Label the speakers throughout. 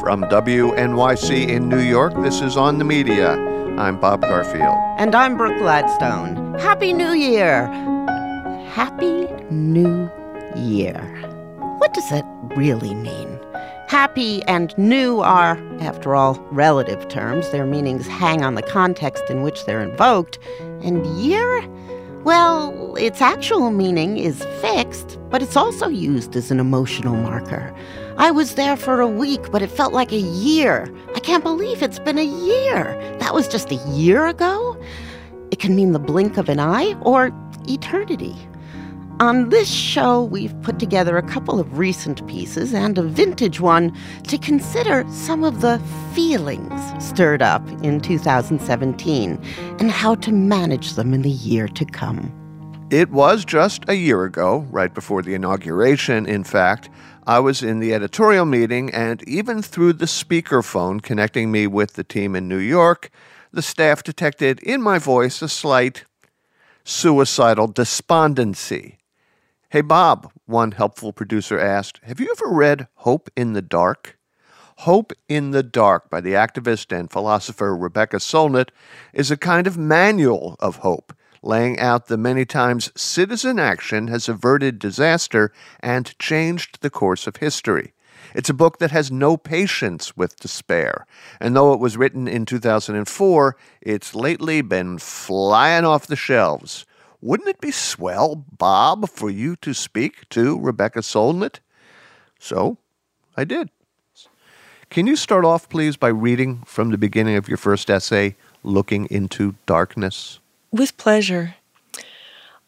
Speaker 1: From WNYC in New York, this is On the Media. I'm Bob Garfield.
Speaker 2: And I'm Brooke Gladstone. Happy New Year! Happy New Year. What does that really mean? Happy and new are, after all, relative terms. Their meanings hang on the context in which they're invoked. And year? Well, its actual meaning is fixed, but it's also used as an emotional marker. I was there for a week, but it felt like a year. I can't believe it's been a year. That was just a year ago? It can mean the blink of an eye or eternity. On this show, we've put together a couple of recent pieces and a vintage one to consider some of the feelings stirred up in 2017 and how to manage them in the year to come.
Speaker 1: It was just a year ago, right before the inauguration, in fact, I was in the editorial meeting, and even through the speakerphone connecting me with the team in New York, the staff detected in my voice a slight suicidal despondency. Hey, Bob, one helpful producer asked, have you ever read Hope in the Dark? Hope in the Dark by the activist and philosopher Rebecca Solnit is a kind of manual of hope laying out the many times citizen action has averted disaster and changed the course of history. It's a book that has no patience with despair. And though it was written in 2004, it's lately been flying off the shelves. Wouldn't it be swell, Bob, for you to speak to Rebecca Solnit? So I did. Can you start off, please, by reading from the beginning of your first essay, Looking into Darkness?
Speaker 3: With pleasure.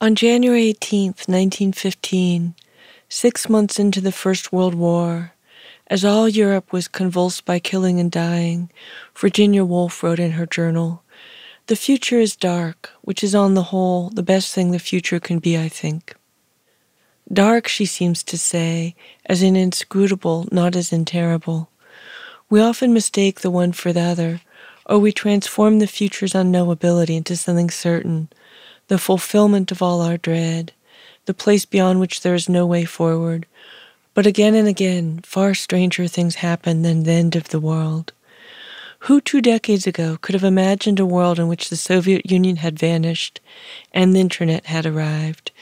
Speaker 3: On January 18, 1915, six months into the First World War, as all Europe was convulsed by killing and dying, Virginia Woolf wrote in her journal, The future is dark, which is on the whole the best thing the future can be, I think. Dark, she seems to say, as in inscrutable, not as in terrible. We often mistake the one for the other, or we transform the future's unknowability into something certain, the fulfillment of all our dread, the place beyond which there is no way forward. But again and again, far stranger things happen than the end of the world. Who two decades ago could have imagined a world in which the Soviet Union had vanished and the internet had arrived?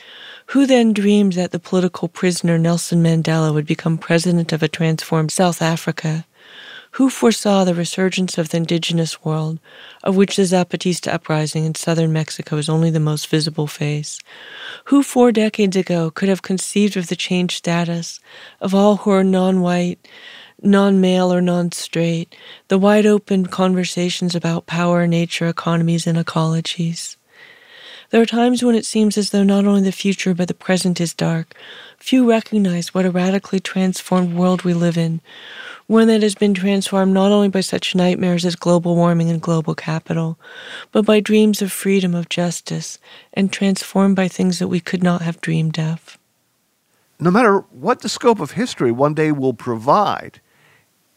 Speaker 3: Who then dreamed that the political prisoner Nelson Mandela would become president of a transformed South Africa? Who foresaw the resurgence of the indigenous world, of which the Zapatista uprising in southern Mexico is only the most visible face? Who four decades ago could have conceived of the changed status of all who are non white, non male, or non straight, the wide open conversations about power, nature, economies, and ecologies? There are times when it seems as though not only the future but the present is dark. Few recognize what a radically transformed world we live in, one that has been transformed not only by such nightmares as global warming and global capital, but by dreams of freedom, of justice, and transformed by things that we could not have dreamed of.
Speaker 1: No matter what the scope of history one day will provide,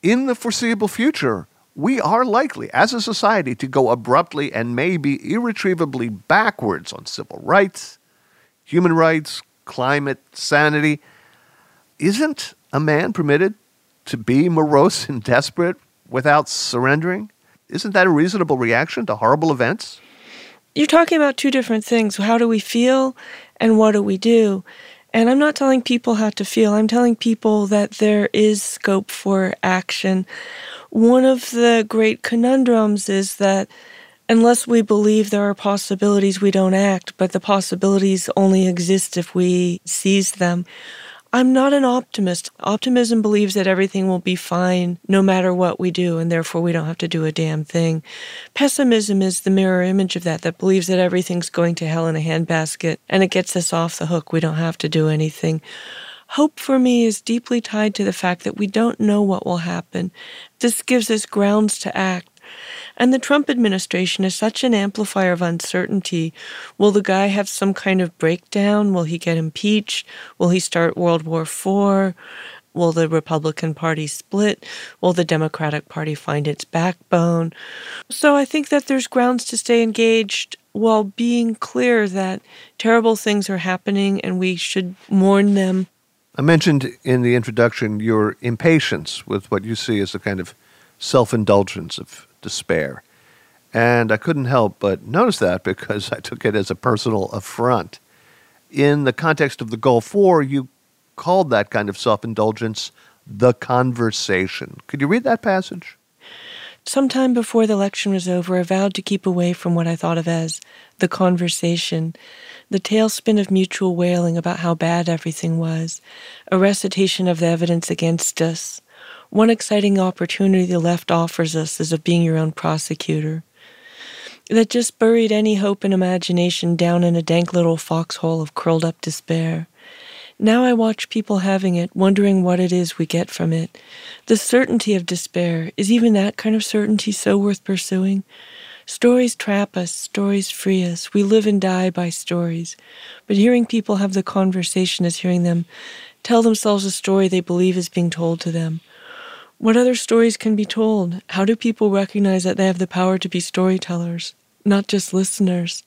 Speaker 1: in the foreseeable future, we are likely, as a society, to go abruptly and maybe irretrievably backwards on civil rights, human rights, climate, sanity. Isn't a man permitted to be morose and desperate without surrendering? Isn't that a reasonable reaction to horrible events?
Speaker 3: You're talking about two different things. How do we feel and what do we do? And I'm not telling people how to feel. I'm telling people that there is scope for action. One of the great conundrums is that unless we believe there are possibilities, we don't act, but the possibilities only exist if we seize them. I'm not an optimist. Optimism believes that everything will be fine no matter what we do, and therefore we don't have to do a damn thing. Pessimism is the mirror image of that, that believes that everything's going to hell in a handbasket, and it gets us off the hook. We don't have to do anything. Hope for me is deeply tied to the fact that we don't know what will happen. This gives us grounds to act. And the Trump administration is such an amplifier of uncertainty. Will the guy have some kind of breakdown? Will he get impeached? Will he start World War IV? Will the Republican Party split? Will the Democratic Party find its backbone? So I think that there's grounds to stay engaged while being clear that terrible things are happening and we should mourn them
Speaker 1: I mentioned in the introduction your impatience with what you see as a kind of self indulgence of despair. And I couldn't help but notice that because I took it as a personal affront. In the context of the Gulf War, you called that kind of self indulgence the conversation. Could you read that passage?
Speaker 3: Sometime before the election was over, I vowed to keep away from what I thought of as the conversation, the tailspin of mutual wailing about how bad everything was, a recitation of the evidence against us. One exciting opportunity the left offers us is of being your own prosecutor. That just buried any hope and imagination down in a dank little foxhole of curled up despair. Now I watch people having it, wondering what it is we get from it. The certainty of despair is even that kind of certainty so worth pursuing? Stories trap us, stories free us. We live and die by stories. But hearing people have the conversation is hearing them tell themselves a story they believe is being told to them. What other stories can be told? How do people recognize that they have the power to be storytellers, not just listeners?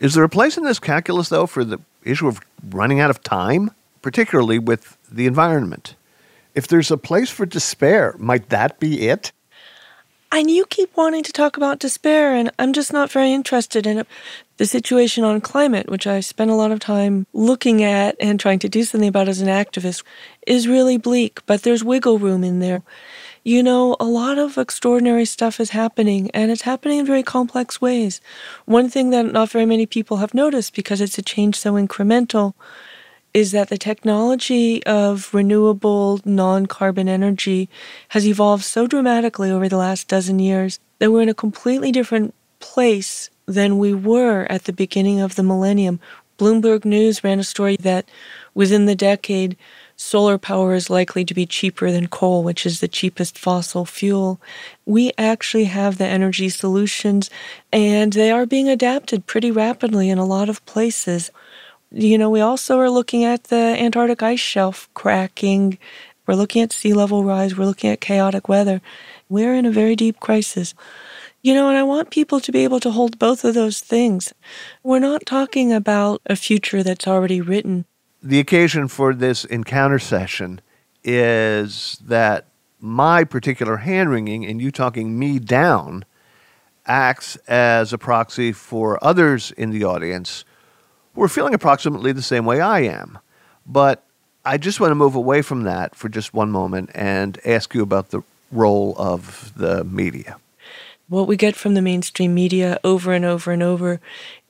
Speaker 1: Is there a place in this calculus, though, for the issue of running out of time, particularly with the environment? If there's a place for despair, might that be it?
Speaker 3: And you keep wanting to talk about despair, and I'm just not very interested in it. The situation on climate, which I spent a lot of time looking at and trying to do something about as an activist, is really bleak, but there's wiggle room in there. You know, a lot of extraordinary stuff is happening, and it's happening in very complex ways. One thing that not very many people have noticed because it's a change so incremental is that the technology of renewable non carbon energy has evolved so dramatically over the last dozen years that we're in a completely different place than we were at the beginning of the millennium. Bloomberg News ran a story that within the decade, solar power is likely to be cheaper than coal, which is the cheapest fossil fuel. We actually have the energy solutions, and they are being adapted pretty rapidly in a lot of places. You know, we also are looking at the Antarctic ice shelf cracking. We're looking at sea level rise. We're looking at chaotic weather. We're in a very deep crisis. You know, and I want people to be able to hold both of those things. We're not talking about a future that's already written.
Speaker 1: The occasion for this encounter session is that my particular hand wringing and you talking me down acts as a proxy for others in the audience we're feeling approximately the same way I am. But I just want to move away from that for just one moment and ask you about the role of the media.
Speaker 3: What we get from the mainstream media over and over and over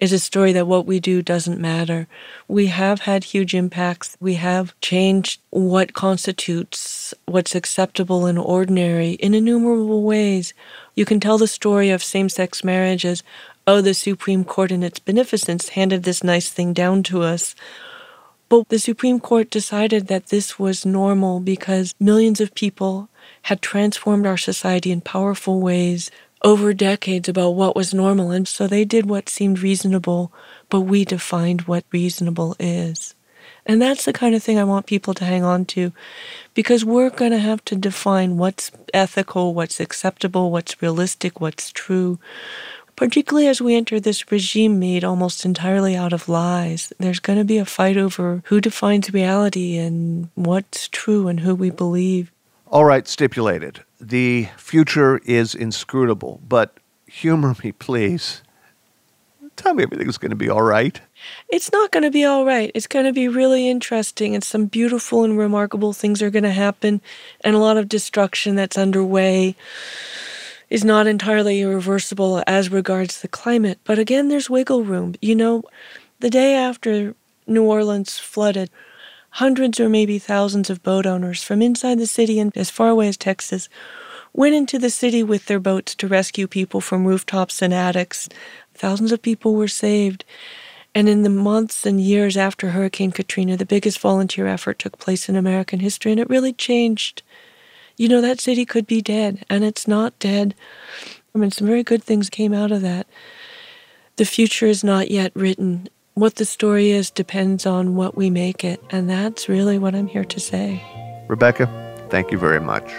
Speaker 3: is a story that what we do doesn't matter. We have had huge impacts. We have changed what constitutes what's acceptable and ordinary in innumerable ways. You can tell the story of same sex marriage as oh, the Supreme Court in its beneficence handed this nice thing down to us. But the Supreme Court decided that this was normal because millions of people had transformed our society in powerful ways over decades about what was normal. And so they did what seemed reasonable, but we defined what reasonable is. And that's the kind of thing I want people to hang on to because we're going to have to define what's ethical, what's acceptable, what's realistic, what's true particularly as we enter this regime made almost entirely out of lies. There's going to be a fight over who defines reality and what's true and who we believe.
Speaker 1: All right, stipulated. The future is inscrutable, but humor me, please. Tell me everything's going to be all right.
Speaker 3: It's not going to be all right. It's going to be really interesting, and some beautiful and remarkable things are going to happen, and a lot of destruction that's underway is not entirely irreversible as regards the climate. But again, there's wiggle room. You know, the day after New Orleans flooded, hundreds or maybe thousands of boat owners from inside the city and as far away as Texas went into the city with their boats to rescue people from rooftops and attics. Thousands of people were saved. And in the months and years after Hurricane Katrina, the biggest volunteer effort took place in American history, and it really changed you know, that city could be dead, and it's not dead. I mean, some very good things came out of that. The future is not yet written. What the story is depends on what we make it, and that's really what I'm here to say.
Speaker 1: Rebecca, thank you very much.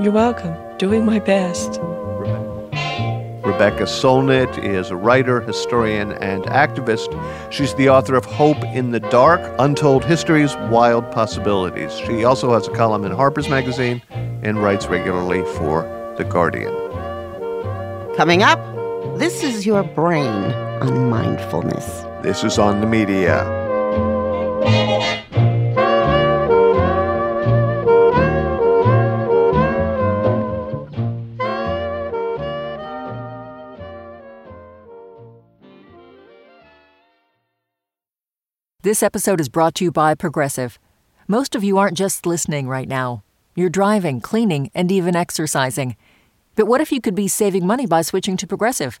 Speaker 3: You're welcome. Doing my best.
Speaker 1: Rebecca Rebecca Solnit is a writer, historian, and activist. She's the author of Hope in the Dark Untold Histories, Wild Possibilities. She also has a column in Harper's Magazine and writes regularly for The Guardian.
Speaker 2: Coming up, this is your brain on mindfulness.
Speaker 1: This is on the media.
Speaker 4: This episode is brought to you by Progressive. Most of you aren't just listening right now. You're driving, cleaning, and even exercising. But what if you could be saving money by switching to Progressive?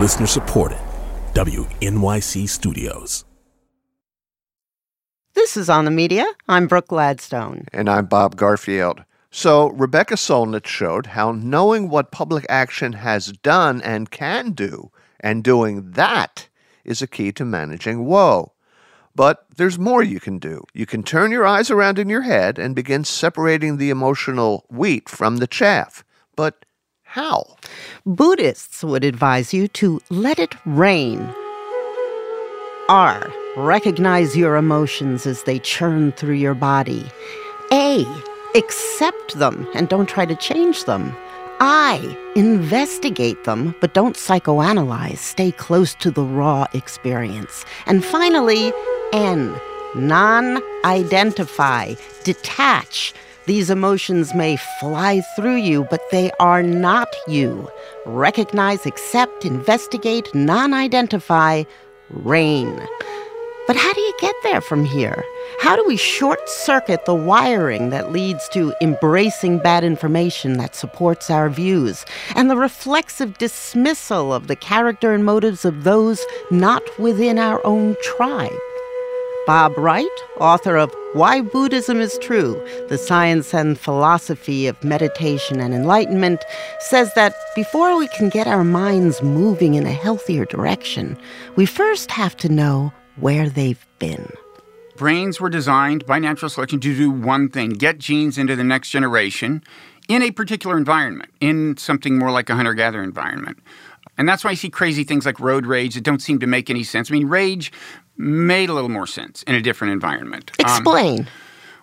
Speaker 5: Listener supported. WNYC Studios.
Speaker 2: This is On the Media. I'm Brooke Gladstone.
Speaker 1: And I'm Bob Garfield. So, Rebecca Solnit showed how knowing what public action has done and can do, and doing that, is a key to managing woe. But there's more you can do. You can turn your eyes around in your head and begin separating the emotional wheat from the chaff. But how?
Speaker 2: Buddhists would advise you to let it rain. R. Recognize your emotions as they churn through your body. A. Accept them and don't try to change them. I. Investigate them, but don't psychoanalyze. Stay close to the raw experience. And finally, N. Non identify. Detach. These emotions may fly through you, but they are not you. Recognize, accept, investigate, non identify, rain. But how do you get there from here? How do we short circuit the wiring that leads to embracing bad information that supports our views and the reflexive dismissal of the character and motives of those not within our own tribe? Bob Wright, author of Why Buddhism is True The Science and Philosophy of Meditation and Enlightenment, says that before we can get our minds moving in a healthier direction, we first have to know where they've been.
Speaker 6: Brains were designed by natural selection to do one thing get genes into the next generation in a particular environment, in something more like a hunter gatherer environment. And that's why I see crazy things like road rage that don't seem to make any sense. I mean, rage made a little more sense in a different environment.
Speaker 2: Um, Explain. Um,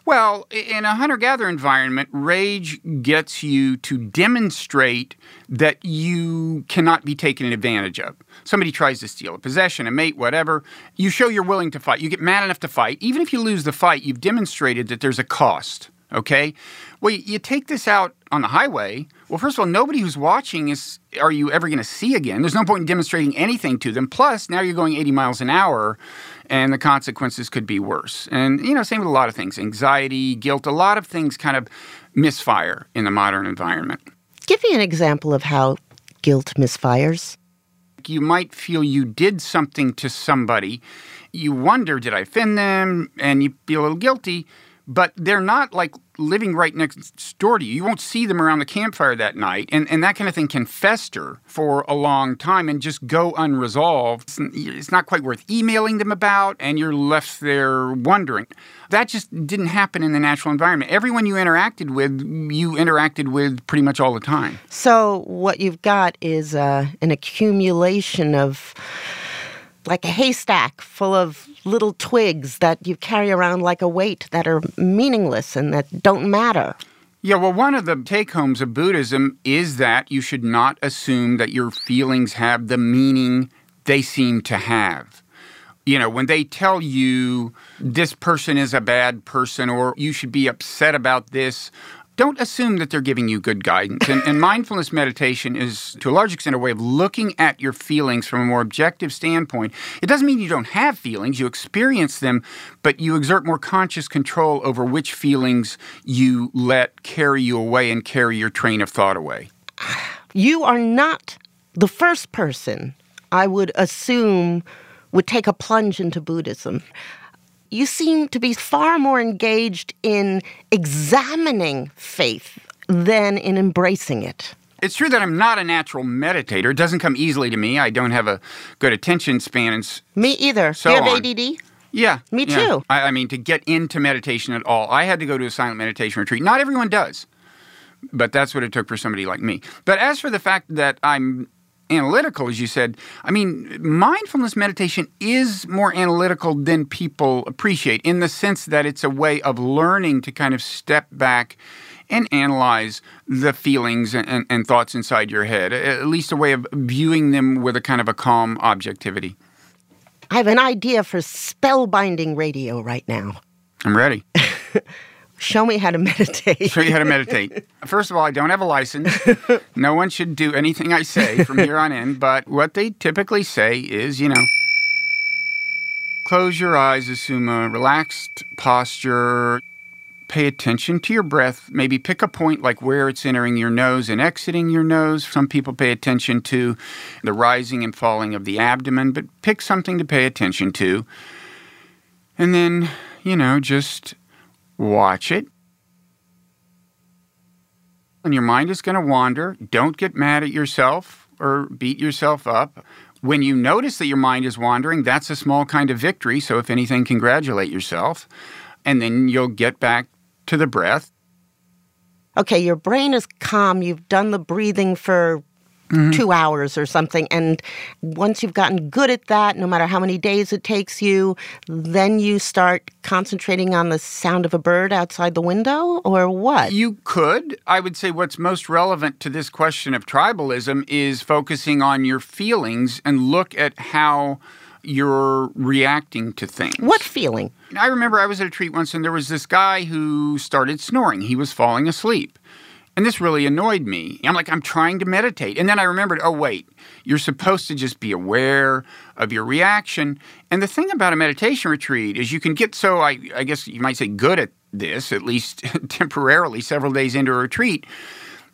Speaker 6: well, in a hunter gatherer environment, rage gets you to demonstrate that you cannot be taken advantage of. Somebody tries to steal a possession, a mate, whatever. You show you're willing to fight. You get mad enough to fight. Even if you lose the fight, you've demonstrated that there's a cost. Okay? Well, you take this out on the highway. Well, first of all, nobody who's watching is are you ever going to see again? There's no point in demonstrating anything to them. Plus, now you're going 80 miles an hour and the consequences could be worse. And, you know, same with a lot of things anxiety, guilt, a lot of things kind of misfire in the modern environment.
Speaker 2: Give me an example of how guilt misfires.
Speaker 6: You might feel you did something to somebody. You wonder, did I offend them? And you feel a little guilty but they're not like living right next door to you. You won't see them around the campfire that night. And, and that kind of thing can fester for a long time and just go unresolved. It's not quite worth emailing them about, and you're left there wondering. That just didn't happen in the natural environment. Everyone you interacted with, you interacted with pretty much all the time.
Speaker 2: So, what you've got is uh, an accumulation of like a haystack full of little twigs that you carry around like a weight that are meaningless and that don't matter.
Speaker 6: Yeah, well, one of the take homes of Buddhism is that you should not assume that your feelings have the meaning they seem to have. You know, when they tell you this person is a bad person or you should be upset about this don't assume that they're giving you good guidance. And, and, mindfulness meditation is, to a large extent, a way of looking at your feelings from a more objective standpoint. It doesn't mean you don't have feelings, you experience them, but you exert more conscious control over which feelings you let carry you away and carry your train of thought away.
Speaker 2: You are not the first person I would assume would take a plunge into Buddhism. You seem to be far more engaged in examining faith than in embracing it.
Speaker 6: It's true that I'm not a natural meditator. It doesn't come easily to me. I don't have a good attention span. And s-
Speaker 2: Me either.
Speaker 6: So
Speaker 2: you have
Speaker 6: on.
Speaker 2: ADD?
Speaker 6: yeah.
Speaker 2: Me
Speaker 6: yeah.
Speaker 2: too.
Speaker 6: I, I mean, to get into meditation at all, I had to go to a silent meditation retreat. Not everyone does, but that's what it took for somebody like me. But as for the fact that I'm analytical, as you said, I mean, mindfulness meditation is more analytical than people appreciate in the sense that it's a way of learning to kind of step back and analyze the feelings and, and, and thoughts inside your head, at least a way of viewing them with a kind of a calm objectivity.
Speaker 2: I have an idea for spellbinding radio right now.
Speaker 6: I'm ready.
Speaker 2: Show me how to meditate.
Speaker 6: show you how to meditate. First of all, I don't have a license. No one should do anything I say from here on in, but what they typically say is, you know, close your eyes, assume a relaxed posture, pay attention to your breath, maybe pick a point like where it's entering your nose and exiting your nose. Some people pay attention to the rising and falling of the abdomen, but pick something to pay attention to. And then, you know, just watch it. And your mind is going to wander. Don't get mad at yourself or beat yourself up. When you notice that your mind is wandering, that's a small kind of victory. So, if anything, congratulate yourself. And then you'll get back to the breath.
Speaker 2: okay, your brain is calm. You've done the breathing for Mm-hmm. two hours or something. And once you've gotten good at that, no matter how many days it takes you, then you start concentrating on the sound of a bird outside the window or what?
Speaker 6: You could. I would say what's most relevant to this question of tribalism is focusing on your feelings and look at how you're reacting to things.
Speaker 2: what feeling?
Speaker 6: I remember I was at a treat once and there was this guy who started snoring. He was falling asleep. And this really annoyed me. I'm like, I'm trying to meditate. And then I remembered, oh, wait, you're supposed to just be aware of your reaction. And the thing about a meditation retreat is you can get so, I, I guess you might say, good at this, at least temporarily, several days into a retreat,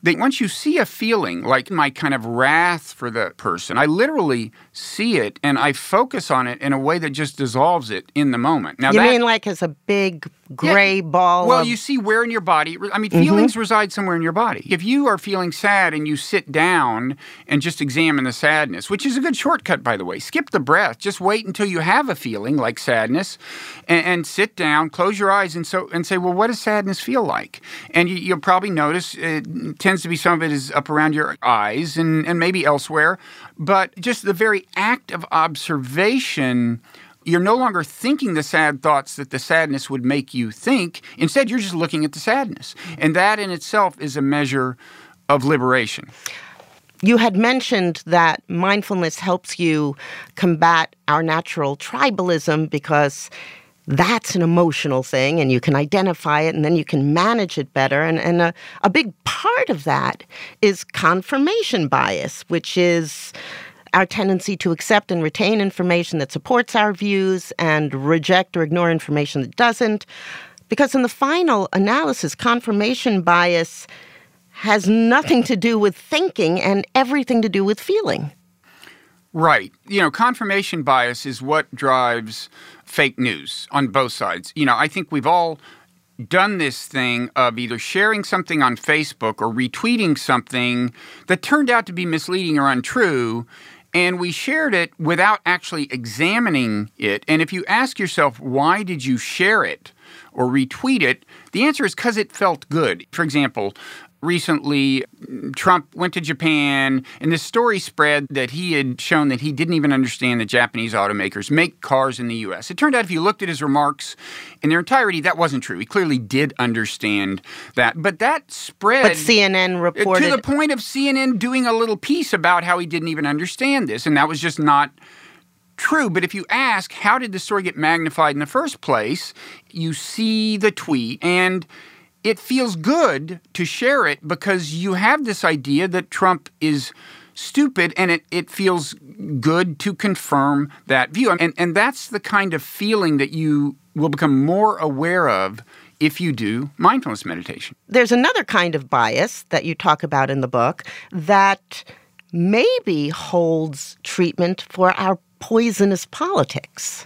Speaker 6: that once you see a feeling like my kind of wrath for the person, I literally see it and I focus on it in a way that just dissolves it in the moment. Now
Speaker 2: you
Speaker 6: that,
Speaker 2: mean like as a big gray ball
Speaker 6: well,
Speaker 2: of
Speaker 6: you see where in your body. I mean, mm-hmm. feelings reside somewhere in your body. If you are feeling sad and you sit down and just examine the sadness, which is a good shortcut, by the way, skip the breath. Just wait until you have a feeling like sadness, and, and sit down, close your eyes, and so and say, well, what does sadness feel like? And you, you'll probably notice it tends to be some of it is up around your eyes and and maybe elsewhere, but just the very act of observation you're no longer thinking the sad thoughts that the sadness would make you think. Instead, you're just looking at the sadness. Mm-hmm. And that in itself is a measure of liberation.
Speaker 2: You had mentioned that mindfulness helps you combat our natural tribalism because that's an emotional thing and you can identify it and then you can manage it better. And, and a, a big part of that is confirmation bias, which is our tendency to accept and retain information that supports our views and reject or ignore information that doesn't. Because in the final analysis, confirmation bias has nothing to do with thinking and everything to do with feeling.
Speaker 6: Right. You know, confirmation bias is what drives fake news on both sides. You know, I think we've all done this thing of either sharing something on Facebook or retweeting something that turned out to be misleading or untrue. And we shared it without actually examining it. And if you ask yourself, why did you share it or retweet it? The answer is because it felt good. For example, recently Trump went to Japan and this story spread that he had shown that he didn't even understand that Japanese automakers make cars in the US. It turned out if you looked at his remarks in their entirety that wasn't true. He clearly did understand that. But that spread
Speaker 2: But CNN reported
Speaker 6: to the point of CNN doing a little piece about how he didn't even understand this and that was just not true. But if you ask, how did the story get magnified in the first place? You see the tweet, and it feels good to share it because you have this idea that Trump is stupid, and it, it feels good to confirm that view. And, and that's the kind of feeling that you will become more aware of if you do mindfulness meditation.
Speaker 2: There's another kind of bias that you talk about in the book that maybe holds treatment for our poisonous politics.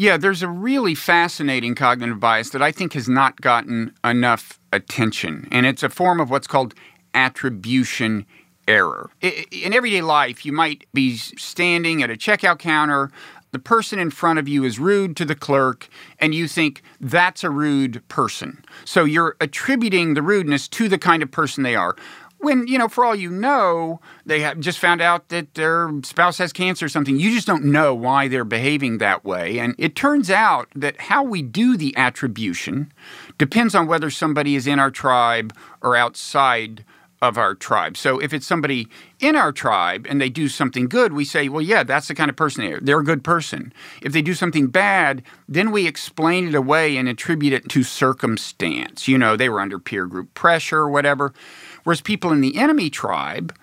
Speaker 6: Yeah, there's a really fascinating cognitive bias that I think has not gotten enough attention, and it's a form of what's called attribution error. In everyday life, you might be standing at a checkout counter. The person in front of you is rude to the clerk, and you think that's a rude person. So you're attributing the rudeness to the kind of person they are when you know for all you know they have just found out that their spouse has cancer or something you just don't know why they're behaving that way and it turns out that how we do the attribution depends on whether somebody is in our tribe or outside of our tribe. So if it's somebody in our tribe and they do something good, we say, well, yeah, that's the kind of person they are. They're a good person. If they do something bad, then we explain it away and attribute it to circumstance. You know, they were under peer group pressure or whatever. Whereas people in the enemy tribe,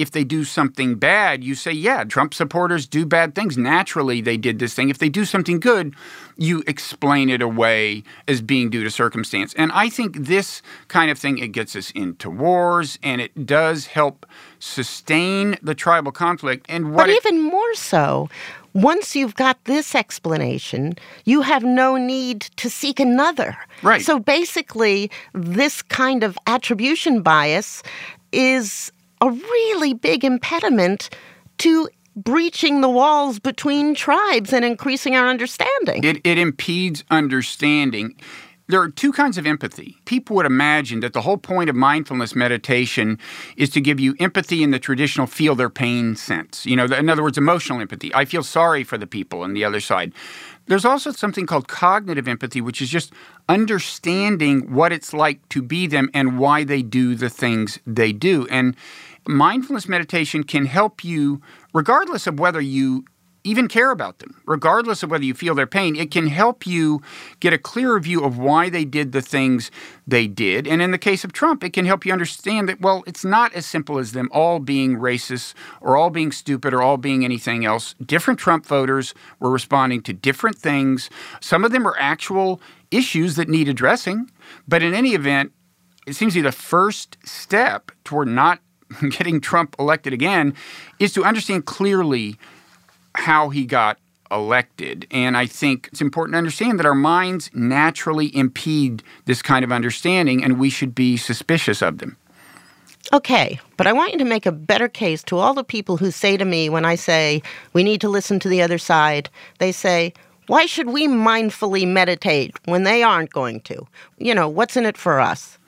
Speaker 6: if they do something bad, you say, yeah, Trump supporters do bad things. Naturally, they did this thing. If they do something good, you explain it away as being due to circumstance. And I think this kind of thing, it gets us into wars and it does help sustain the tribal conflict. And
Speaker 2: what But even it, more so, once you've got this explanation, you have no need to seek another.
Speaker 6: Right.
Speaker 2: So basically, this kind of attribution bias is a really big impediment to breaching the walls between tribes and increasing our understanding.
Speaker 6: It, it impedes understanding. There are two kinds of empathy. People would imagine that the whole point of mindfulness meditation is to give you empathy in the traditional feel their pain sense. You know, in other words, emotional empathy. I feel sorry for the people on the other side. There's also something called cognitive empathy, which is just understanding what it's like to be them and why they do the things they do. And mindfulness meditation can help you, regardless of whether you even care about them, regardless of whether you feel their pain, it can help you get a clearer view of why they did the things they did. And in the case of Trump, it can help you understand that, well, it's not as simple as them all being racist or all being stupid or all being anything else. Different Trump voters were responding to different things. Some of them are actual issues that need addressing. But in any event, it seems to be the first step toward not getting Trump elected again is to understand clearly how he got elected. And I think it's important to understand that our minds naturally impede this kind of understanding, and we should be suspicious of them.
Speaker 2: Okay, but I want you to make a better case to all the people who say to me when I say we need to listen to the other side, they say, why should we mindfully meditate when they aren't going to? You know, what's in it for us?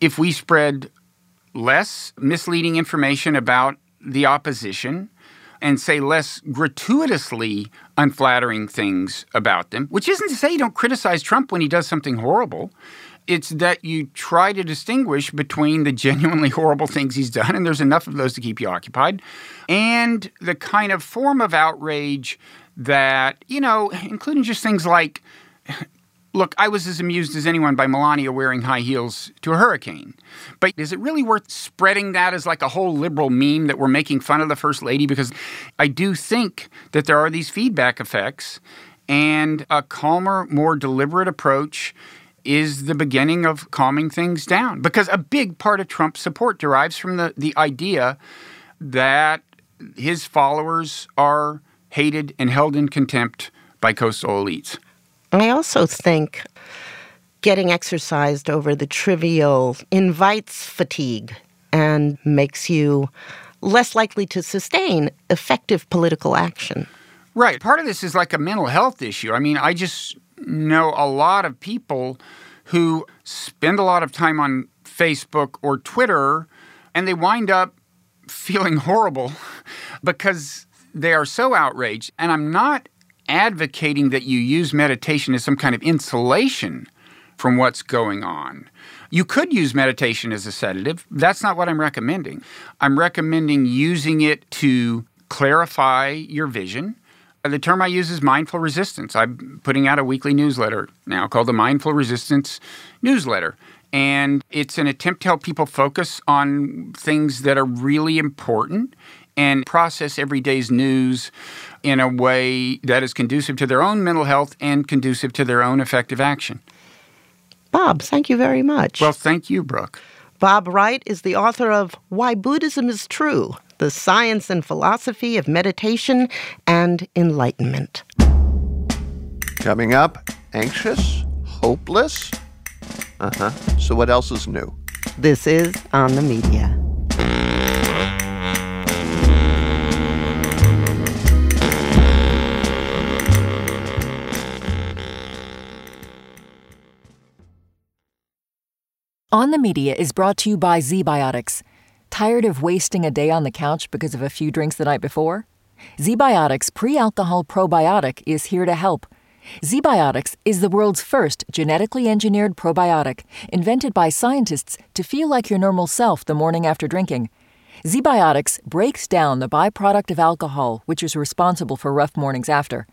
Speaker 6: If we spread less misleading information about the opposition and say less gratuitously unflattering things about them, which isn't to say you don't criticize Trump when he does something horrible. It's that you try to distinguish between the genuinely horrible things he's done, and there's enough of those to keep you occupied, and the kind of form of outrage that, you know, including just things like Look, I was as amused as anyone by Melania wearing high heels to a hurricane. But is it really worth spreading that as like a whole liberal meme that we're making fun of the First Lady? Because I do think that there are these feedback effects, and a calmer, more deliberate approach is the beginning of calming things down. Because a big part of Trump's support derives from the, the idea that his followers are hated and held in contempt by coastal elites.
Speaker 2: I also think getting exercised over the trivial invites fatigue and makes you less likely to sustain effective political action.
Speaker 6: Right. Part of this is like a mental health issue. I mean, I just know a lot of people who spend a lot of time on Facebook or Twitter and they wind up feeling horrible because they are so outraged. And I'm not advocating that you use meditation as some kind of insulation from what's going on. You could use meditation as a sedative. That's not what I'm recommending. I'm recommending using it to clarify your vision. Uh, the term I use is mindful resistance. I'm putting out a weekly newsletter now called the Mindful Resistance Newsletter. And it's an attempt to help people focus on things that are really important and process every day's news in a way that is conducive to their own mental health and conducive to their own effective action.
Speaker 2: Bob, thank you very much.
Speaker 6: Well, thank you, Brooke.
Speaker 2: Bob Wright is the author of Why Buddhism is True The Science and Philosophy of Meditation and Enlightenment.
Speaker 1: Coming up, anxious? Hopeless? Uh huh. So, what else is new?
Speaker 2: This is On the Media.
Speaker 4: On the Media is brought to you by ZBiotics. Tired of wasting a day on the couch because of a few drinks the night before? ZBiotics pre alcohol probiotic is here to help. ZBiotics is the world's first genetically engineered probiotic invented by scientists to feel like your normal self the morning after drinking. ZBiotics breaks down the byproduct of alcohol, which is responsible for rough mornings after.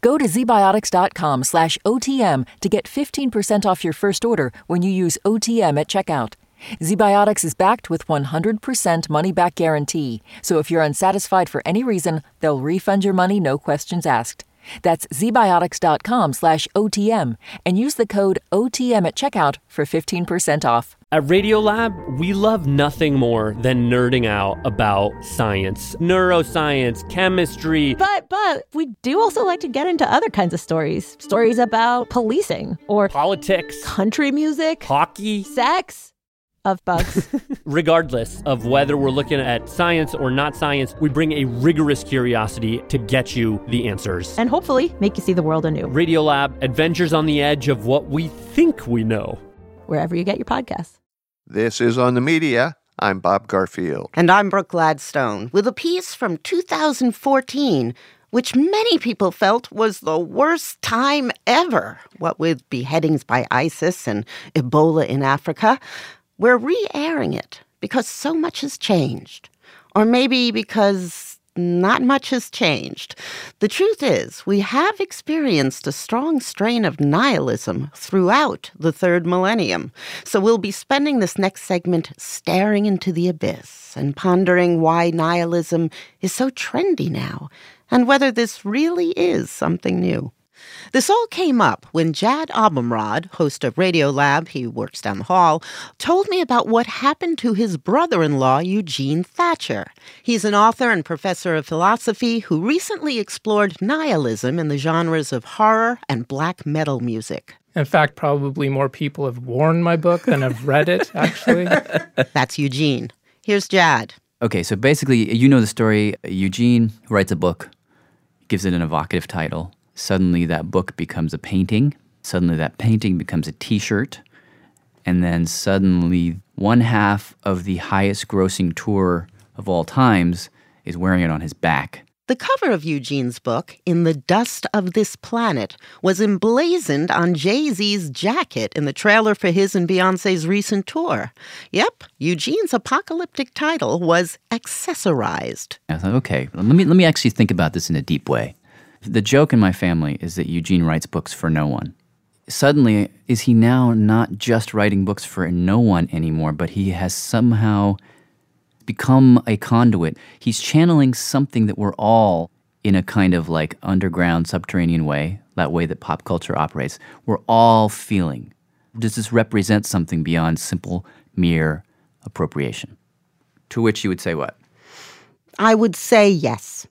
Speaker 4: Go to zbiotics.com slash OTM to get 15% off your first order when you use OTM at checkout. ZBiotics is backed with 100% money back guarantee, so if you're unsatisfied for any reason, they'll refund your money no questions asked. That's zbiotics.com slash OTM and use the code OTM at checkout for 15% off.
Speaker 7: At Radiolab, we love nothing more than nerding out about science, neuroscience, chemistry.
Speaker 8: But but we do also like to get into other kinds of stories. Stories about policing or
Speaker 7: politics,
Speaker 8: country music,
Speaker 7: hockey,
Speaker 8: sex of bugs.
Speaker 7: Regardless of whether we're looking at science or not science, we bring a rigorous curiosity to get you the answers.
Speaker 8: and hopefully make you see the world anew
Speaker 7: Radiolab, adventures on the edge of what we think we know.
Speaker 8: wherever you get your podcasts.
Speaker 1: This is On the Media. I'm Bob Garfield.
Speaker 2: And I'm Brooke Gladstone with a piece from 2014, which many people felt was the worst time ever. What with beheadings by ISIS and Ebola in Africa, we're re airing it because so much has changed. Or maybe because not much has changed. The truth is, we have experienced a strong strain of nihilism throughout the third millennium. So we'll be spending this next segment staring into the abyss and pondering why nihilism is so trendy now and whether this really is something new. This all came up when Jad Abumrad, host of Radiolab, he works down the hall, told me about what happened to his brother in law, Eugene Thacker. He's an author and professor of philosophy who recently explored nihilism in the genres of horror and black metal music.
Speaker 9: In fact, probably more people have worn my book than have read it, actually.
Speaker 2: That's Eugene. Here's Jad.
Speaker 10: Okay, so basically, you know the story. Eugene writes a book, gives it an evocative title. Suddenly, that book becomes a painting. Suddenly, that painting becomes a t shirt. And then suddenly, one half of the highest grossing tour of all times is wearing it on his back.
Speaker 2: The cover of Eugene's book, In the Dust of This Planet, was emblazoned on Jay Z's jacket in the trailer for his and Beyonce's recent tour. Yep, Eugene's apocalyptic title was Accessorized.
Speaker 10: I thought, okay, let me, let me actually think about this in a deep way. The joke in my family is that Eugene writes books for no one. Suddenly, is he now not just writing books for no one anymore, but he has somehow become a conduit? He's channeling something that we're all, in a kind of like underground, subterranean way, that way that pop culture operates, we're all feeling. Does this represent something beyond simple, mere appropriation? To which you would say what?
Speaker 2: I would say yes.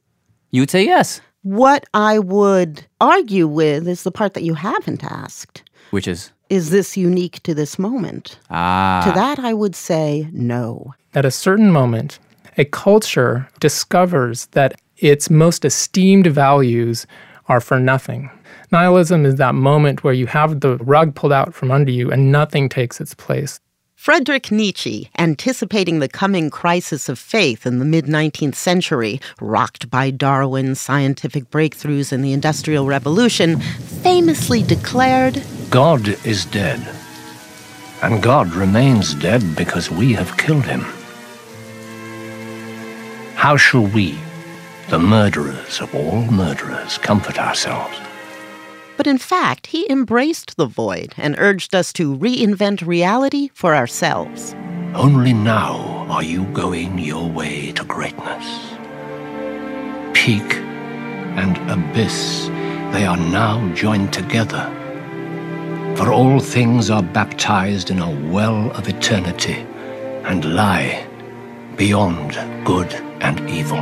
Speaker 10: You would say yes,
Speaker 2: What I would argue with is the part that you haven't asked.
Speaker 10: which is
Speaker 2: Is this unique to this moment?
Speaker 10: ah.
Speaker 2: To that, I would say no.
Speaker 9: At a certain moment, a culture discovers that its most esteemed values are for nothing. Nihilism is that moment where you have the rug pulled out from under you and nothing takes its place.
Speaker 2: Friedrich Nietzsche, anticipating the coming crisis of faith in the mid 19th century, rocked by Darwin's scientific breakthroughs in the Industrial Revolution, famously declared
Speaker 11: God is dead. And God remains dead because we have killed him. How shall we, the murderers of all murderers, comfort ourselves?
Speaker 2: But in fact, he embraced the void and urged us to reinvent reality for ourselves.
Speaker 11: Only now are you going your way to greatness. Peak and abyss, they are now joined together. For all things are baptized in a well of eternity and lie beyond good and evil.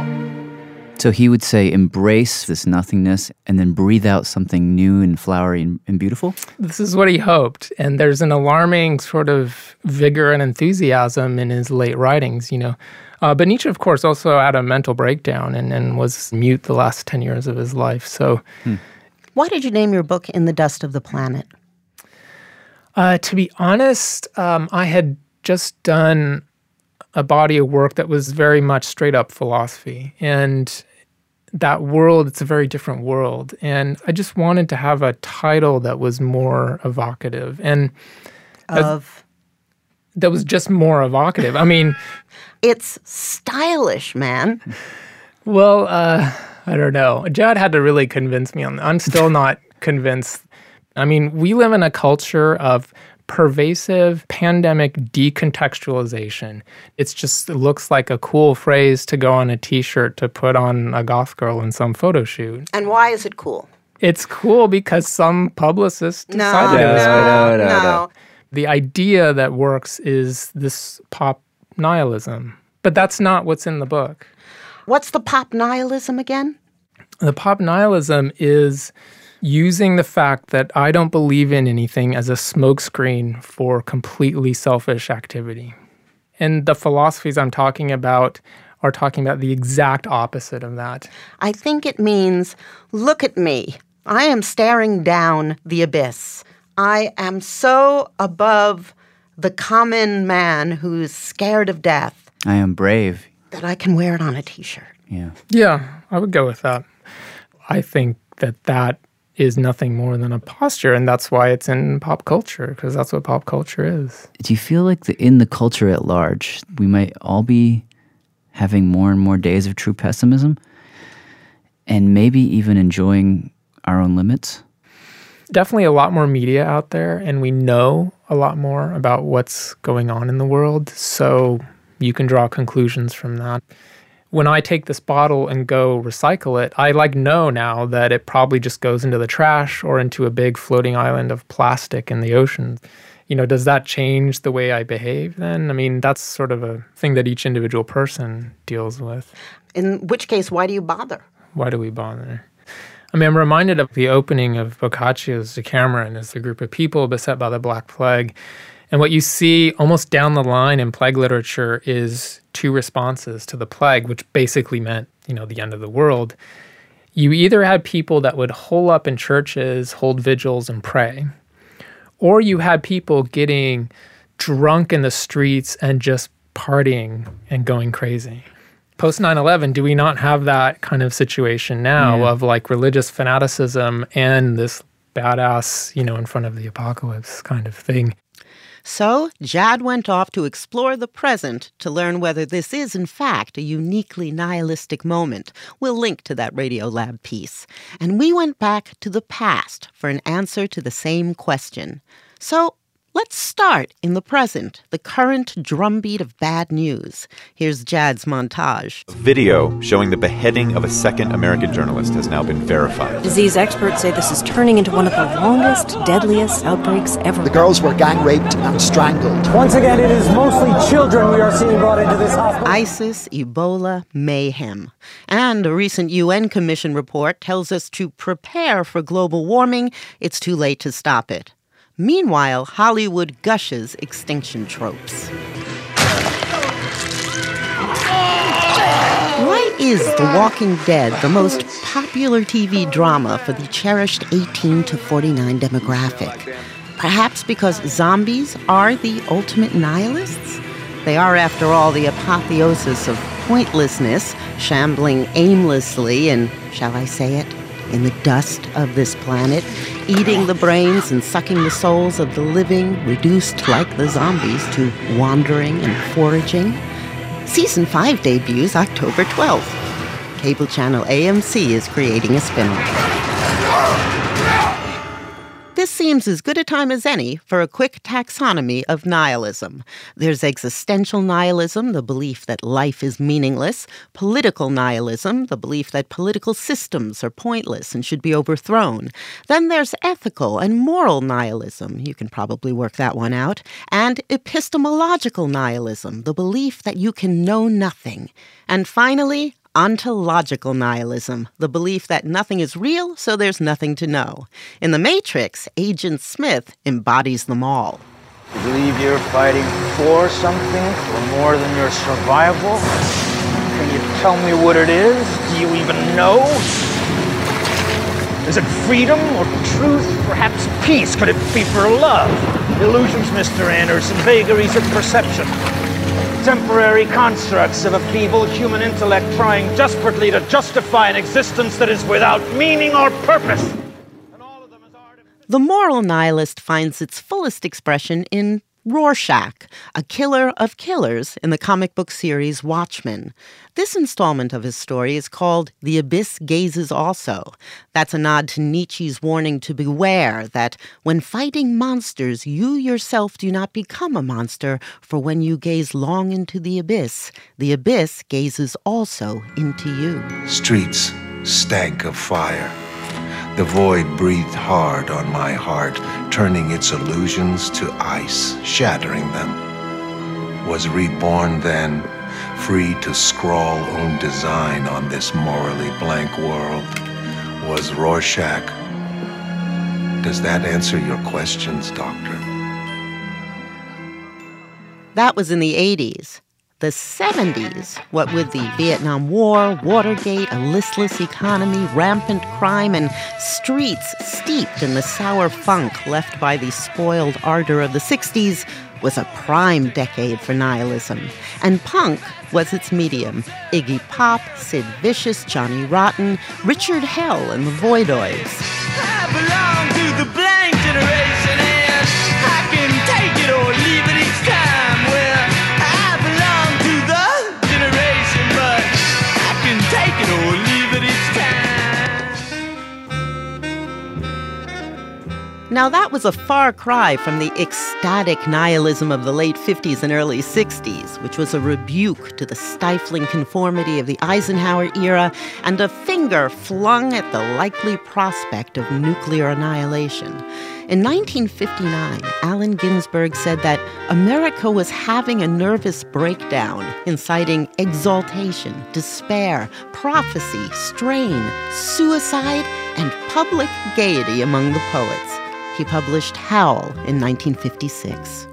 Speaker 10: So he would say, embrace this nothingness and then breathe out something new and flowery and, and, beautiful?
Speaker 9: This is what he hoped. And there's an alarming sort of vigor and enthusiasm in his late writings, you know. Uh, but Nietzsche, of course, also had a mental breakdown and, and was mute the last 10 years of his life. So.
Speaker 2: Hmm. Why did you name your book In the Dust of the Planet?
Speaker 9: Uh, to be honest, um, I had just done a body of work that was very much straight up philosophy. And that world, it's a very different world. And I just wanted to have a title that was more evocative. And
Speaker 2: of
Speaker 9: that was just more evocative. I mean,
Speaker 2: it's stylish, man.
Speaker 9: Well, uh, I don't know. Jad had to really convince me on that. I'm still not convinced. I mean, we live in a culture of pervasive pandemic decontextualization. It's just it looks like a cool phrase to go on a t-shirt to put on a goth girl in some photo shoot.
Speaker 2: And why is it cool?
Speaker 9: It's cool because some publicist
Speaker 2: no,
Speaker 9: decided
Speaker 2: no,
Speaker 9: it
Speaker 2: no, no, no.
Speaker 9: The idea that works is this pop nihilism. But that's not what's in the book.
Speaker 2: What's the pop nihilism again?
Speaker 9: The pop nihilism is using the fact that I don't believe in anything as a smokescreen for completely selfish activity. And the philosophies I'm talking about are talking about the exact opposite of that.
Speaker 2: I think it means look at me. I am staring down the abyss. I am so above the common man who's scared of death.
Speaker 10: I am brave.
Speaker 2: That I can wear it on a t shirt.
Speaker 10: Yeah.
Speaker 9: Yeah, I would go with that. I think that that is nothing more than a posture, and that's why it's in pop culture because that's what pop culture is.
Speaker 10: Do you feel like the, in the culture at large, we might all be having more and more days of true pessimism, and maybe even enjoying our own limits?
Speaker 9: Definitely a lot more media out there, and we know a lot more about what's going on in the world. So you can draw conclusions from that when I take this bottle and go recycle it, I like know now that it probably just goes into the trash or into a big floating island of plastic in the ocean. You know, does that change the way I behave then? I mean, that's sort of a thing that each individual person deals with.
Speaker 2: In which case, why do you bother?
Speaker 9: Why do we bother? I mean, I'm reminded of the opening of Boccaccio's Decameron as a group of people beset by the Black Plague. And what you see almost down the line in plague literature is two responses to the plague, which basically meant, you know, the end of the world. You either had people that would hole up in churches, hold vigils, and pray, or you had people getting drunk in the streets and just partying and going crazy. Post 9 11, do we not have that kind of situation now yeah. of like religious fanaticism and this badass, you know, in front of the apocalypse kind of thing?
Speaker 2: So, Jad went off to explore the present to learn whether this is, in fact, a uniquely nihilistic moment. We'll link to that Radiolab piece. And we went back to the past for an answer to the same question. So, Let's start in the present, the current drumbeat of bad news. Here's Jad's montage.
Speaker 12: A Video showing the beheading of a second American journalist has now been verified.
Speaker 13: Disease experts say this is turning into one of the longest, deadliest outbreaks ever.
Speaker 14: The girls were gang raped and strangled.
Speaker 15: Once again, it is mostly children we are seeing brought into this hospital.
Speaker 2: ISIS, Ebola, mayhem. And a recent UN Commission report tells us to prepare for global warming. It's too late to stop it. Meanwhile, Hollywood gushes extinction tropes. Why is The Walking Dead the most popular TV drama for the cherished 18 to 49 demographic? Perhaps because zombies are the ultimate nihilists? They are, after all, the apotheosis of pointlessness, shambling aimlessly in, shall I say it, in the dust of this planet, eating the brains and sucking the souls of the living, reduced like the zombies to wandering and foraging. Season 5 debuts October 12th. Cable channel AMC is creating a spin-off. Seems as good a time as any for a quick taxonomy of nihilism. There's existential nihilism, the belief that life is meaningless, political nihilism, the belief that political systems are pointless and should be overthrown. Then there's ethical and moral nihilism, you can probably work that one out, and epistemological nihilism, the belief that you can know nothing. And finally, ontological nihilism, the belief that nothing is real, so there's nothing to know. In The Matrix, Agent Smith embodies them all.
Speaker 16: You believe you're fighting for something, for more than your survival? Can you tell me what it is? Do you even know? Is it freedom or truth? Perhaps peace? Could it be for love? Illusions, Mr. Anderson, vagaries of perception temporary constructs of a feeble human intellect trying desperately to justify an existence that is without meaning or purpose.
Speaker 2: The moral nihilist finds its fullest expression in Rorschach, a killer of killers in the comic book series Watchmen. This installment of his story is called The Abyss Gazes Also. That's a nod to Nietzsche's warning to beware that when fighting monsters, you yourself do not become a monster, for when you gaze long into the abyss, the abyss gazes also into you.
Speaker 17: Streets stank of fire. The void breathed hard on my heart, turning its illusions to ice, shattering them. Was reborn then, free to scrawl own design on this morally blank world. Was Rorschach. Does that answer your questions, Doctor?
Speaker 2: That was in the 80s the 70s, what with the Vietnam War, Watergate, a listless economy, rampant crime, and streets steeped in the sour funk left by the spoiled ardor of the 60s, was a prime decade for nihilism. And punk was its medium. Iggy Pop, Sid Vicious, Johnny Rotten, Richard Hell, and the Voidoids. Now, that was a far cry from the ecstatic nihilism of the late 50s and early 60s, which was a rebuke to the stifling conformity of the Eisenhower era and a finger flung at the likely prospect of nuclear annihilation. In 1959, Allen Ginsberg said that America was having a nervous breakdown, inciting exaltation, despair, prophecy, strain, suicide, and public gaiety among the poets he published Howl in 1956.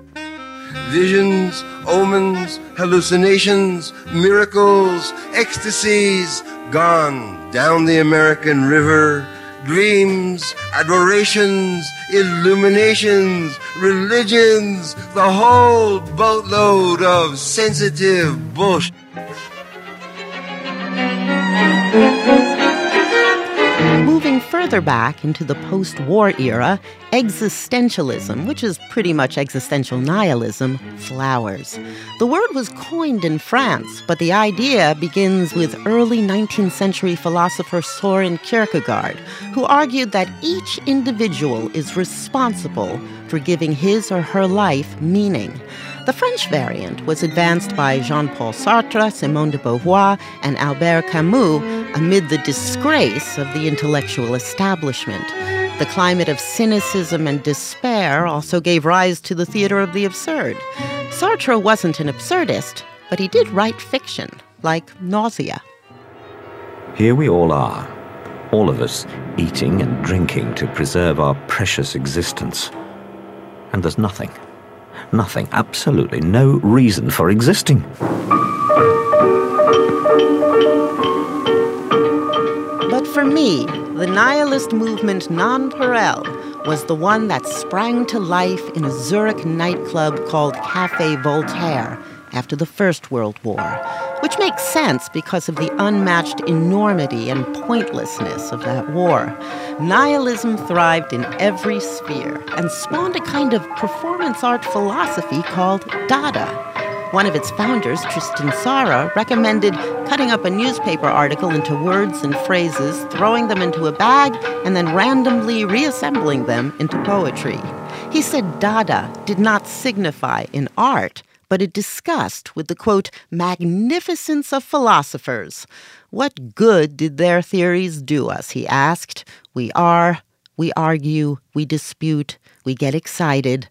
Speaker 17: Visions, omens, hallucinations, miracles, ecstasies, gone down the American river. Dreams, adorations, illuminations, religions, the whole boatload of sensitive bullshit.
Speaker 2: Further back into the post war era, existentialism, which is pretty much existential nihilism, flowers. The word was coined in France, but the idea begins with early 19th century philosopher Soren Kierkegaard, who argued that each individual is responsible for giving his or her life meaning. The French variant was advanced by Jean Paul Sartre, Simone de Beauvoir, and Albert Camus amid the disgrace of the intellectual establishment. The climate of cynicism and despair also gave rise to the theater of the absurd. Sartre wasn't an absurdist, but he did write fiction, like Nausea.
Speaker 18: Here we all are, all of us eating and drinking to preserve our precious existence. And there's nothing nothing, absolutely no reason for existing.
Speaker 2: But for me, the nihilist movement Nonpareil was the one that sprang to life in a Zurich nightclub called Cafe Voltaire after the First World War, which makes sense because of the unmatched enormity and pointlessness of that war. Nihilism thrived in every sphere and spawned a kind of performance art philosophy called Dada. One of its founders, Tristan Tzara, recommended cutting up a newspaper article into words and phrases, throwing them into a bag, and then randomly reassembling them into poetry. He said Dada did not signify in art, but it discussed with the quote, magnificence of philosophers. What good did their theories do us? He asked. We are, we argue, we dispute, we get excited.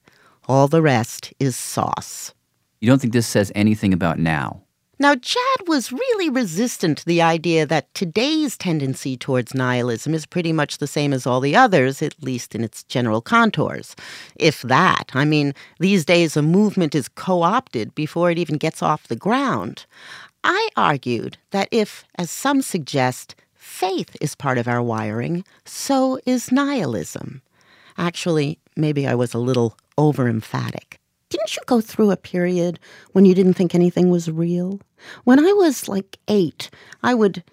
Speaker 2: All the rest is sauce.
Speaker 10: You don't think this says anything about now?
Speaker 2: Now, Jad was really resistant to the idea that today's tendency towards nihilism is pretty much the same as all the others, at least in its general contours. If that. I mean, these days a movement is co opted before it even gets off the ground. I argued that if, as some suggest, faith is part of our wiring, so is nihilism. Actually, maybe I was a little over emphatic. Didn't you go through a period when you didn't think anything was real? When I was like eight, I would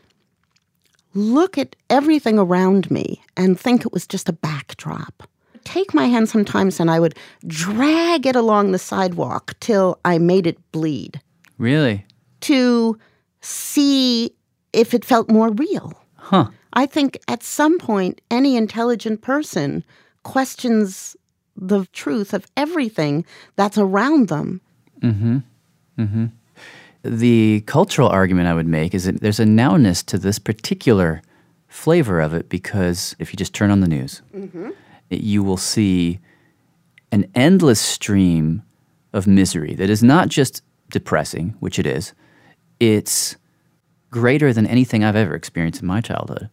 Speaker 2: look at everything around me and think it was just a backdrop. Take my hand sometimes and I would drag it along the sidewalk till I made it bleed
Speaker 10: Really?
Speaker 2: to see if it felt more real.
Speaker 10: Huh.
Speaker 2: I think at some point, any intelligent person questions the truth of everything that's around them.
Speaker 10: Mm-hmm. Mm-hmm. The cultural argument I would make is that there's a nowness to this particular flavor of it because if you just turn on the news,
Speaker 2: Mm-hmm.
Speaker 10: you will see an endless stream of misery that is not just depressing, which it is, it's greater than anything I've ever experienced in my childhood.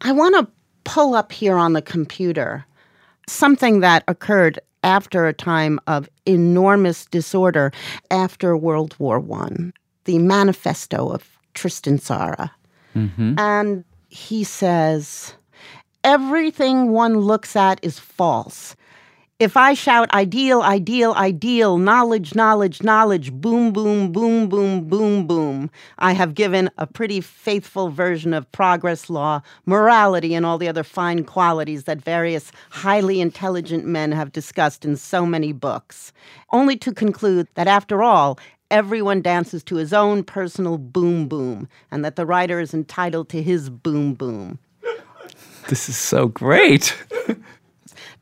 Speaker 2: I want to pull up here on the computer something that occurred after a time of enormous disorder after World War One. The manifesto of Tristan Tzara.
Speaker 10: Mm-hmm.
Speaker 2: And he says, Everything one looks at is false. If I shout ideal, ideal, ideal, knowledge, knowledge, knowledge, boom, boom, boom, boom, boom, boom, I have given a pretty faithful version of progress law, morality, and all the other fine qualities that various highly intelligent men have discussed in so many books, only to conclude that after all, everyone dances to his own personal boom boom, and that the writer is entitled to his boom boom.
Speaker 10: This is so great.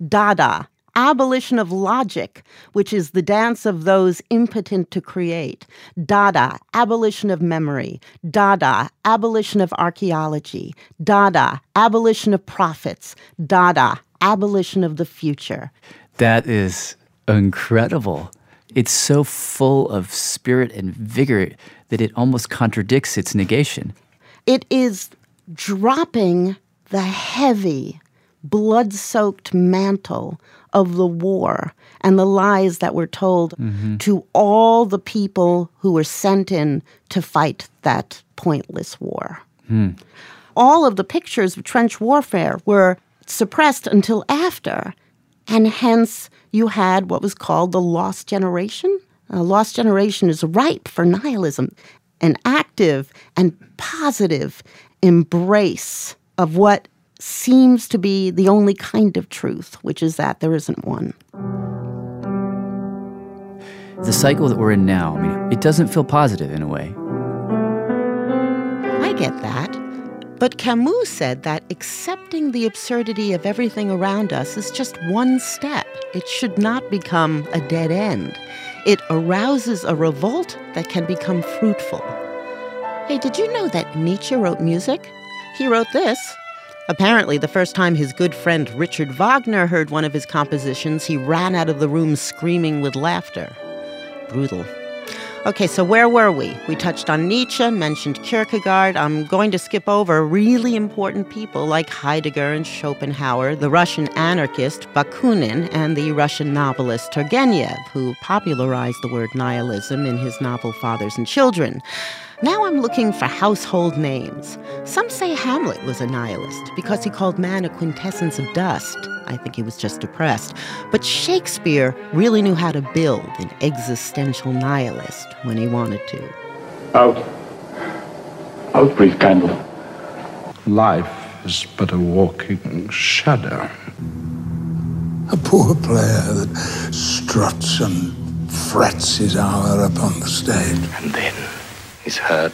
Speaker 2: Dada, abolition of logic, which is the dance of those impotent to create. Dada, abolition of memory. Dada, abolition of archaeology. Dada, abolition of prophets. Dada, abolition of the future.
Speaker 10: That is incredible. It's so full of spirit and vigor that it almost contradicts its negation.
Speaker 2: It is dropping the heavy, blood soaked mantle of the war and the lies that were told
Speaker 10: Mhm.
Speaker 2: to all the people who were sent in to fight that pointless war.
Speaker 10: Hmm.
Speaker 2: All of the pictures of trench warfare were suppressed until after, and hence you had what was called the lost generation. A lost generation is ripe for nihilism, an active and positive embrace of what seems to be the only kind of truth, which is that there isn't one.
Speaker 10: The cycle that we're in now, I mean, it doesn't feel positive in a way.
Speaker 2: I get that. But Camus said that accepting the absurdity of everything around us is just one step. It should not become a dead end. It arouses a revolt that can become fruitful. Hey, did you know that Nietzsche wrote music? He wrote this. Apparently, the first time his good friend Richard Wagner heard one of his compositions, he ran out of the room screaming with laughter. Brutal. Okay, so where were we? We touched on Nietzsche, mentioned Kierkegaard. I'm going to skip over really important people like Heidegger and Schopenhauer, the Russian anarchist Bakunin, and the Russian novelist Turgenev, who popularized the word nihilism in his novel Fathers and Children. Now I'm looking for household names. Some say Hamlet was a nihilist because he called man a quintessence of dust. I think he was just depressed. But Shakespeare really knew how to build an existential nihilist when he wanted to.
Speaker 19: Out. Out, brief candle.
Speaker 17: Life is but a walking shadow.
Speaker 20: A poor player that struts and frets his hour upon the stage.
Speaker 11: And then is heard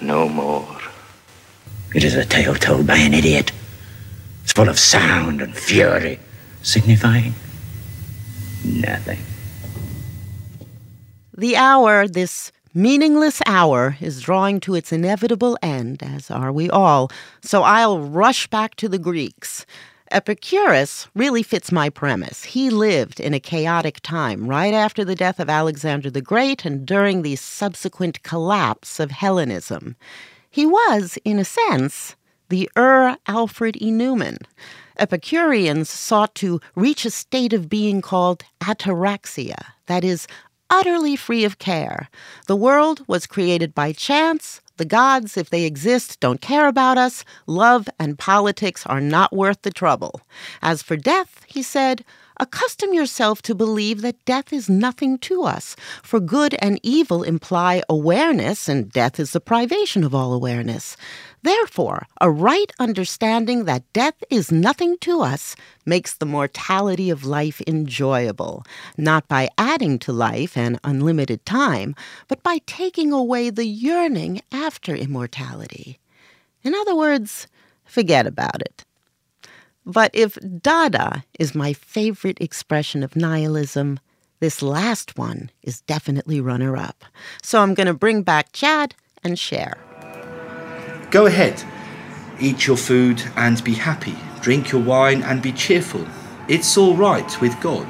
Speaker 11: no more. It is a tale told by an idiot. It's full of sound and fury, signifying nothing.
Speaker 2: The hour, this meaningless hour, is drawing to its inevitable end, as are we all, so I'll rush back to the Greeks. Epicurus really fits my premise. He lived in a chaotic time right after the death of Alexander the Great and during the subsequent collapse of Hellenism. He was, in a sense, the Ur Alfred E. Neuman. Epicureans sought to reach a state of being called ataraxia, that is, utterly free of care. The world was created by chance. The gods, if they exist, don't care about us. Love and politics are not worth the trouble. As for death, he said, accustom yourself to believe that death is nothing to us. For good and evil imply awareness, and death is the privation of all awareness. Therefore, a right understanding that death is nothing to us makes the mortality of life enjoyable, not by adding to life an unlimited time, but by taking away the yearning after immortality. In other words, forget about it. But if Dada is my favorite expression of nihilism, this last one is definitely runner up. So I'm going to bring back Jad and share.
Speaker 21: Go ahead. Eat your food and be happy. Drink your wine and be cheerful. It's all right with God.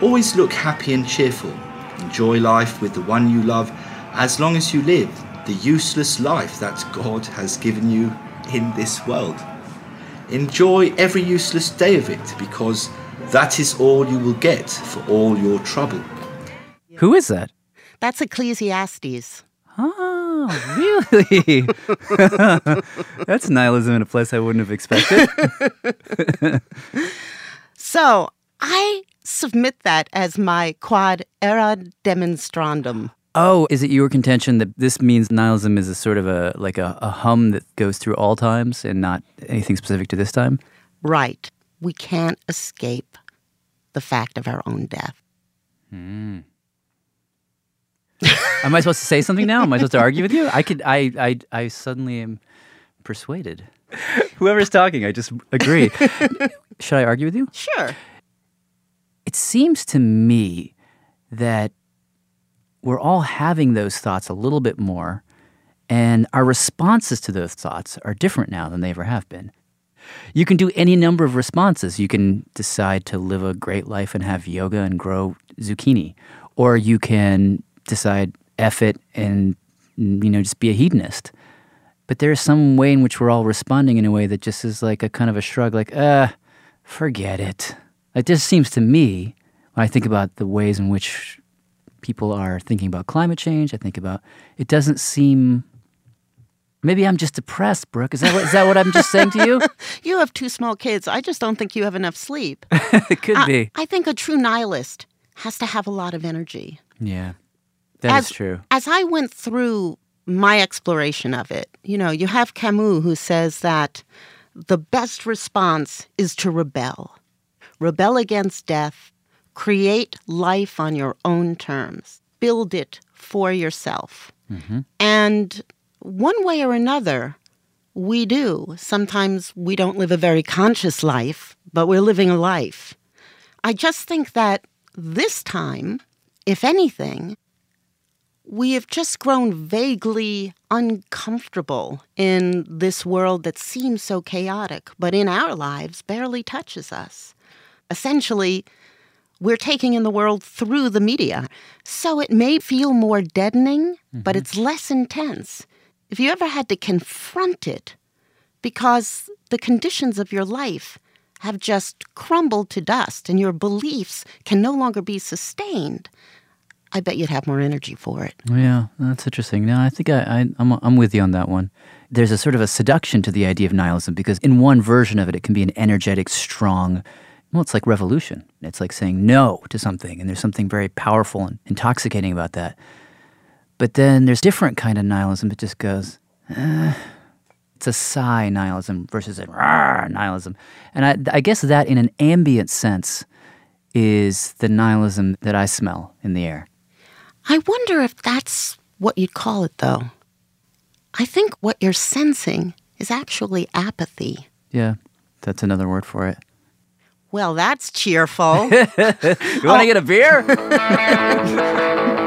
Speaker 21: Always look happy and cheerful. Enjoy life with the one you love as long as you live the useless life that God has given you in this world. Enjoy every useless day of it because that is all you will get for all your trouble.
Speaker 10: Who is that?
Speaker 2: That's Ecclesiastes.
Speaker 10: Oh, really? That's nihilism in a place I wouldn't have expected.
Speaker 2: so I submit that as my quod erat demonstrandum.
Speaker 10: Oh, is it your contention that this means nihilism is a sort of a like a, a hum that goes through all times and not anything specific to this time?
Speaker 2: Right. We can't escape the fact of our own death.
Speaker 10: Hmm. Am I supposed to say something now? Am I supposed to argue with you? I could. I. I. I suddenly am persuaded. Whoever's talking, I just agree. Should I argue with you?
Speaker 2: Sure.
Speaker 10: It seems to me that we're all having those thoughts a little bit more, and our responses to those thoughts are different now than they ever have been. You can do any number of responses. You can decide to live a great life and have yoga and grow zucchini, or you can decide F it and, you know, just be a hedonist. But there's some way in which we're all responding in a way that just is like a kind of a shrug, like, uh, forget it. It just seems to me, when I think about the ways in which people are thinking about climate change, I think about it doesn't seem. Maybe I'm just depressed, Brooke. Is that what, is that what I'm just saying to you?
Speaker 2: you have two small kids. I just don't think you have enough sleep.
Speaker 10: it could
Speaker 2: I,
Speaker 10: be.
Speaker 2: I think a true nihilist has to have a lot of energy.
Speaker 10: Yeah. That
Speaker 2: as,
Speaker 10: is true.
Speaker 2: As I went through my exploration of it, you know, you have Camus who says that the best response is to rebel. Rebel against death, create life on your own terms, build it for yourself.
Speaker 10: Mm-hmm.
Speaker 2: And one way or another, we do. Sometimes we don't live a very conscious life, but we're living a life. I just think that this time, if anything, we have just grown vaguely uncomfortable in this world that seems so chaotic, but in our lives barely touches us. Essentially, we're taking in the world through the media. So it may feel more deadening, mm-hmm. but it's less intense. If you ever had to confront it because the conditions of your life have just crumbled to dust and your beliefs can no longer be sustained, I bet you'd have more energy for it.
Speaker 10: Yeah, that's interesting. No, I think I, I, I'm, I'm with you on that one. There's a sort of a seduction to the idea of nihilism because in one version of it, it can be an energetic, strong, well, it's like revolution. It's like saying no to something, and there's something very powerful and intoxicating about that. But then there's different kind of nihilism that just goes, eh. it's a sigh nihilism versus a nihilism. And I, I guess that in an ambient sense
Speaker 22: is the nihilism that I smell in the air.
Speaker 2: I wonder if that's what you'd call it, though. I think what you're sensing is actually apathy.
Speaker 22: Yeah, that's another word for it.
Speaker 2: Well, that's cheerful.
Speaker 22: you want to get a beer?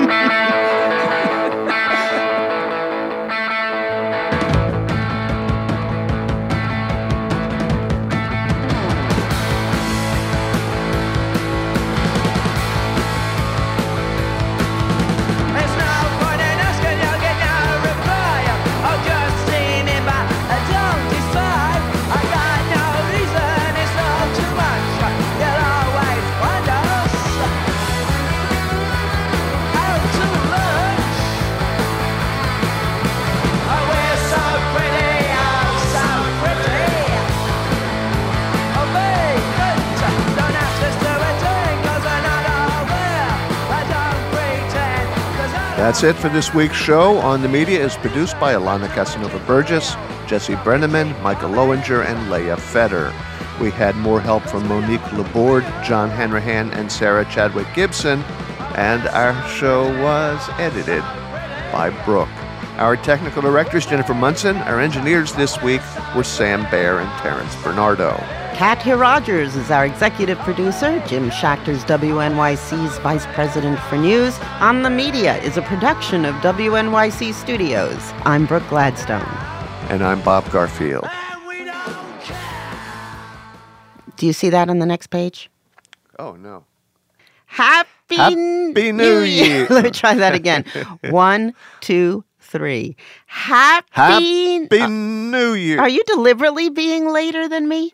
Speaker 1: That's it for this week's show. On the Media is produced by Alana Casanova Burgess, Jesse Brenneman, Micah Loewinger, and Leah Feder. We had more help from Monique Laborde, John Hanrahan, and Sarah Chadwick Gibson, and our show was edited by Brooke. Our technical directors, Jennifer Munson. Our engineers this week were Sam Bair and Terrence Bernardo.
Speaker 2: Katya Rogers is our executive producer. Jim Schachter's WNYC's vice president for news. On the Media is a production of WNYC Studios. I'm Brooke Gladstone.
Speaker 1: And I'm Bob Garfield.
Speaker 2: Do you see that on the next page?
Speaker 1: Oh, no.
Speaker 2: Happy,
Speaker 1: Happy New Year.
Speaker 2: Let me try that again. One, two, three. Happy,
Speaker 1: Happy New Year.
Speaker 2: Are you deliberately being later than me?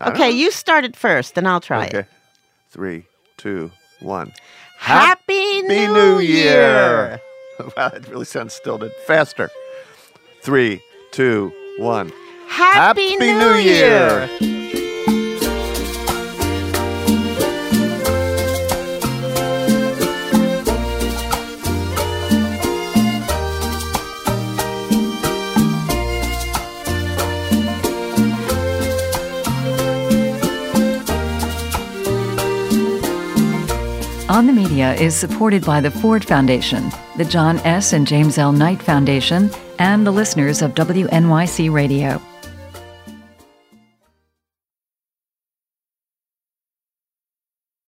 Speaker 2: Okay, you started first, then I'll try
Speaker 1: Okay.
Speaker 2: it.
Speaker 1: Three, two, one.
Speaker 2: Happy,
Speaker 1: Happy
Speaker 2: New,
Speaker 1: New
Speaker 2: Year.
Speaker 1: Year. wow, it really sounds stilted. Faster. Three, two, one.
Speaker 2: Happy, New, Year.
Speaker 4: On the Media is supported by the Ford Foundation, the John S. and James L. Knight Foundation, and the listeners of WNYC Radio.